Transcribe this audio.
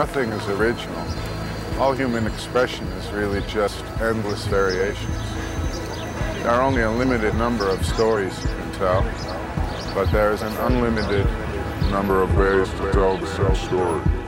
Nothing is original. All human expression is really just endless variations. There are only a limited number of stories you can tell, but there is an unlimited number of ways to tell the same story.